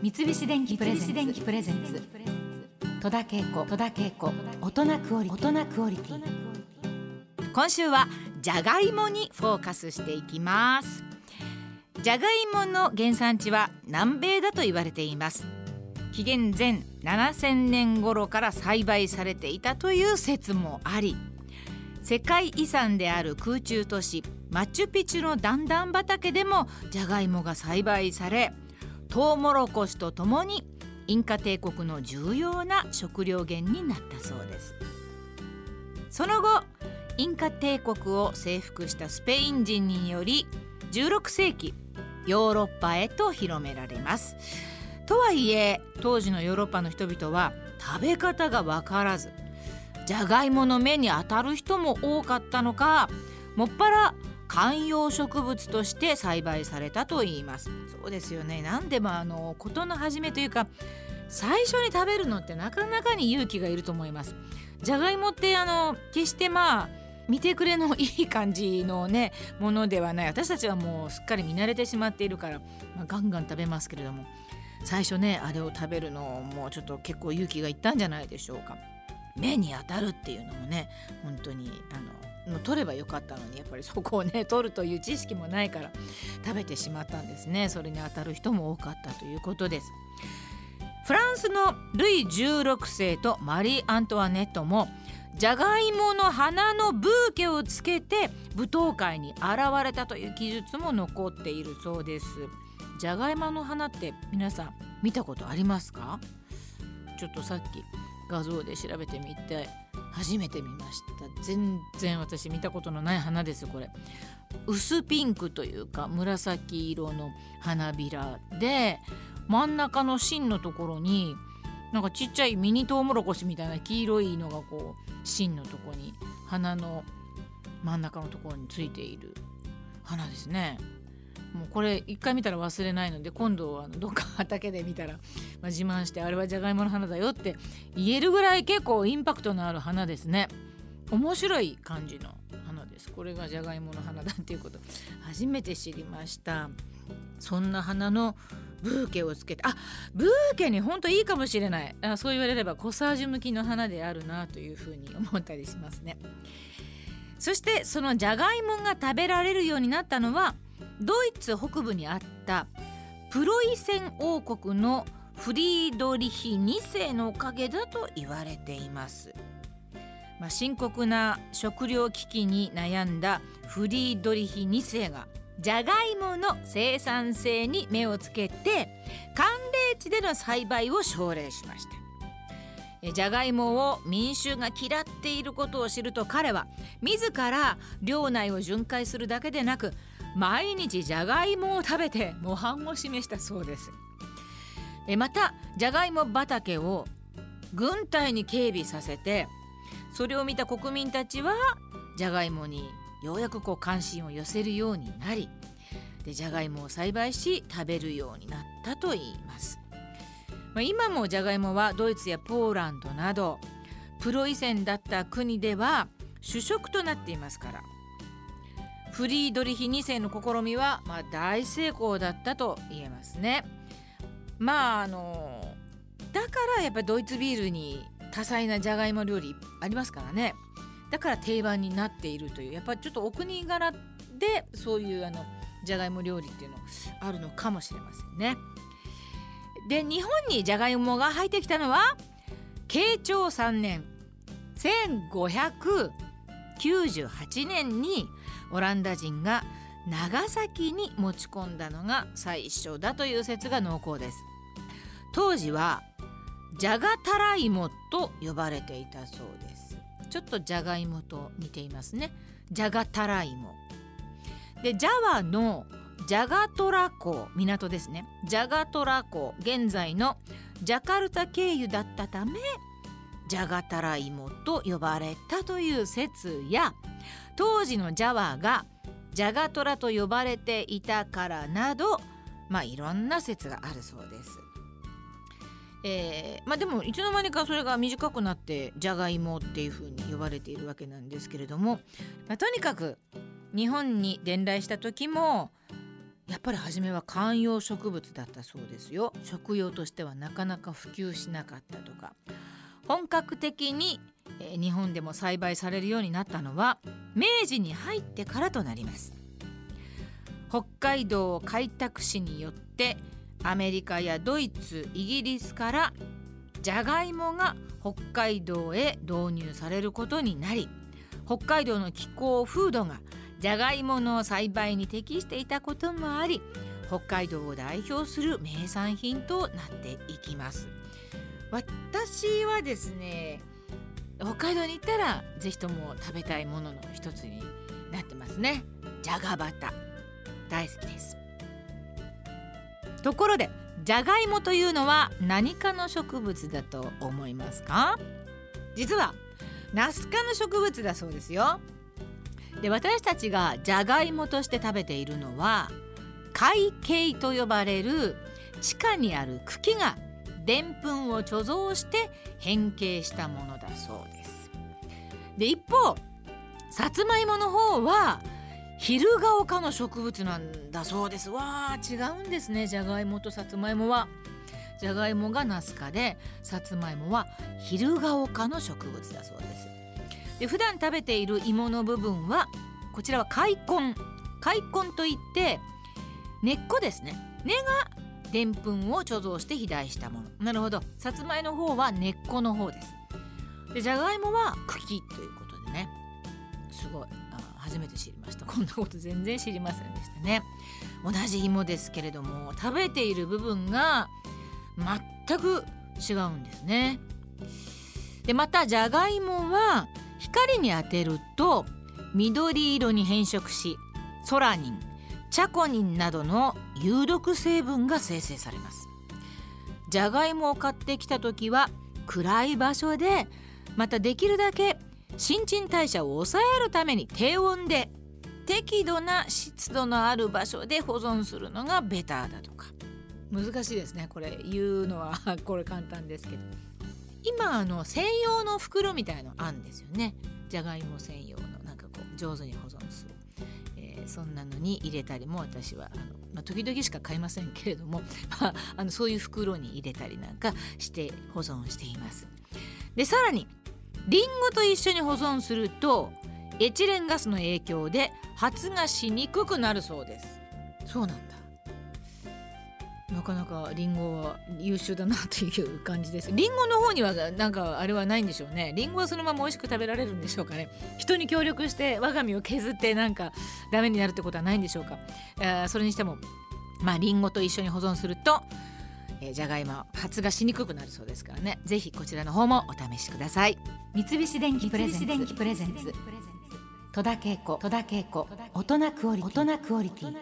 三菱電機プレゼンツ。戸田恵子。戸田恵子。大人クオリ大人クオリティ。今週はじゃがいもにフォーカスしていきます。じゃがいもの原産地は南米だと言われています。紀元前7000年頃から栽培されていたという説もあり世界遺産である空中都市マチュピチュの段々畑でもじゃがいもが栽培されトウモロコシとともにインカ帝国の重要な食料源になったそうです。その後インカ帝国を征服したスペイン人により16世紀ヨーロッパへと広められます。とはいえ当時のヨーロッパの人々は食べ方が分からずじゃがいもの芽に当たる人も多かったのかもっぱら観葉植物として栽培されたといいます。そうですよね。何でもあの事の始めというか最初に食べるのってなかなかに勇気がいると思います。じゃがいもってあの決してまあ見てくれのいい感じのねものではない。私たちはもうすっかり見慣れてしまっているから、まあ、ガンガン食べますけれども。最初ねあれを食べるのもちょっと結構勇気がいったんじゃないでしょうか。目に当たるっていうのもね本当にあのの取ればよかったのにやっぱりそこをね取るという知識もないから食べてしまったんですね。それに当たる人も多かったということです。フランスのルイ16世とマリー・アントワネットもじゃがいもの花のブーケをつけて舞踏会に現れたという記述も残っているそうです。じゃがいもの花って皆さん見たことありますか？ちょっとさっき画像で調べてみて。初めて見ました全然私見たことのない花ですこれ薄ピンクというか紫色の花びらで真ん中の芯のところになんかちっちゃいミニトウモロコシみたいな黄色いのがこう芯のとこに花の真ん中のところについている花ですね。もうこれ一回見たら忘れないので今度はどっか畑で見たら、まあ、自慢してあれはじゃがいもの花だよって言えるぐらい結構インパクトのある花ですね。面白い感じの花です。これがじゃがいもの花だっていうこと。初めて知りました。そんな花のブーケをつけてあブーケにほんといいかもしれない。あそう言われればコサージュ向きの花であるなというふうに思ったりしますね。そしてそのじゃがいもが食べられるようになったのはドイツ北部にあったプロイセン王国のフリードリヒ2世のおかげだと言われています。まあ、深刻な食糧危機に悩んだフリードリヒ2世がじゃがいもの生産性に目をつけて寒冷地での栽培を奨励しましたじゃがいもを民衆が嫌っていることを知ると彼は自ら領内を巡回するだけでなく毎日じゃがいもを食べて模範を示したそうです。えまたじゃがいも畑を軍隊に警備させてそれを見た国民たちはじゃがいもにようやくこう関心を寄せるようになりでじゃがいもを栽培し食べるようになったといいます、まあ、今もじゃがいもはドイツやポーランドなどプロイセンだった国では主食となっていますからフリードリヒ2世の試みは、まあ、大成功だったと言えますね。まああのだからやっぱりドイツビールに多彩なじゃがいも料理ありますからねだから定番になっているというやっぱりちょっとお国柄でそういうあのじゃがいも料理っていうのあるのかもしれませんね。で日本にじゃがいもが入ってきたのは慶長3年1598年にオランダ人が長崎に持ち込んだのが最初だという説が濃厚です。当時はじゃがたらいもと呼ばれていたそうです。ちょっとじゃがいもと似ていますね。じゃがたらいもでジャワのジャガトラ港港ですね。ジャガトラ港現在のジャカルタ経由だったためじゃがたらいもと呼ばれたという説や当時のジャワがジャガトラと呼ばれていたからなどまあいろんな説があるそうです。えー、まあでもいつの間にかそれが短くなってじゃがいもっていうふうに呼ばれているわけなんですけれども、まあ、とにかく日本に伝来した時もやっぱり初めは観葉植物だったそうですよ食用としてはなかなか普及しなかったとか本格的にえ日本でも栽培されるようになったのは明治に入ってからとなります。北海道開拓史によってアメリカやドイツイギリスからじゃがいもが北海道へ導入されることになり北海道の気候風土がじゃがいもの栽培に適していたこともあり北海道を代表する名産品となっていきます。私はですね北海道に行ったらぜひとも食べたいものの一つになってますね。じゃがバタ大好きです。ところでじゃがいもというのは何かの植物だと思いますか？実はナス科の植物だそうですよ。で私たちがじゃがいもとして食べているのは海茎と呼ばれる地下にある茎がでんぷんを貯蔵して変形したものだそうです。で一方さつまいもの方は昼顔科の植物なんだそうです。わあ違うんですね。じゃがいもとさつまいもは。じゃがいもがナス科でさつまいもは昼顔科の植物だそうです。で普段食べている芋の部分はこちらは開根。開根といって根っこですね。根がでんぷんを貯蔵して肥大したもの。なるほど。さつまいの方は根っこの方です。でじゃがいもは茎ということでね。すごい。あ初めて知りました。こんなこと全然知りませんでしたね。同じ芋ですけれども食べている部分が全く違うんですね。でまたじゃがいもは光に当てると緑色に変色しソラニンチャコニンなどの有毒成分が生成されます。じゃがいもを買ってきた時は暗い場所でまたできるだけ新陳代謝を抑えるために低温で適度な湿度のある場所で保存するのがベターだとか。難しいですね。これ言うのは これ簡単ですけど。今あの専用の袋みたいのあるんですよね。じゃがいも専用のなんかこう上手に保存する、そんなのに入れたりも私はあの、まあ、時々しか買いませんけれども、まあ、あのそういう袋に入れたりなんかして保存しています。でさらにりんごと一緒に保存するとエチレンガスの影響で発芽しにくくなるそうです。そうなんだなかなかリンゴは優秀だなという感じです。リンゴの方にはなんかあれはないんでしょうね。リンゴはそのまま美味しく食べられるんでしょうかね。人に協力して我が身を削ってなんかダメになるってことはないんでしょうか、えーそれにしてもまあリンゴと一緒に保存するとえーじゃがいも発芽しにくくなるそうですからね。ぜひこちらの方もお試しください。三菱電機プレゼンツ。プレゼンツ。戸田恵子。戸田恵子。大人クオリティ。大人クオリティ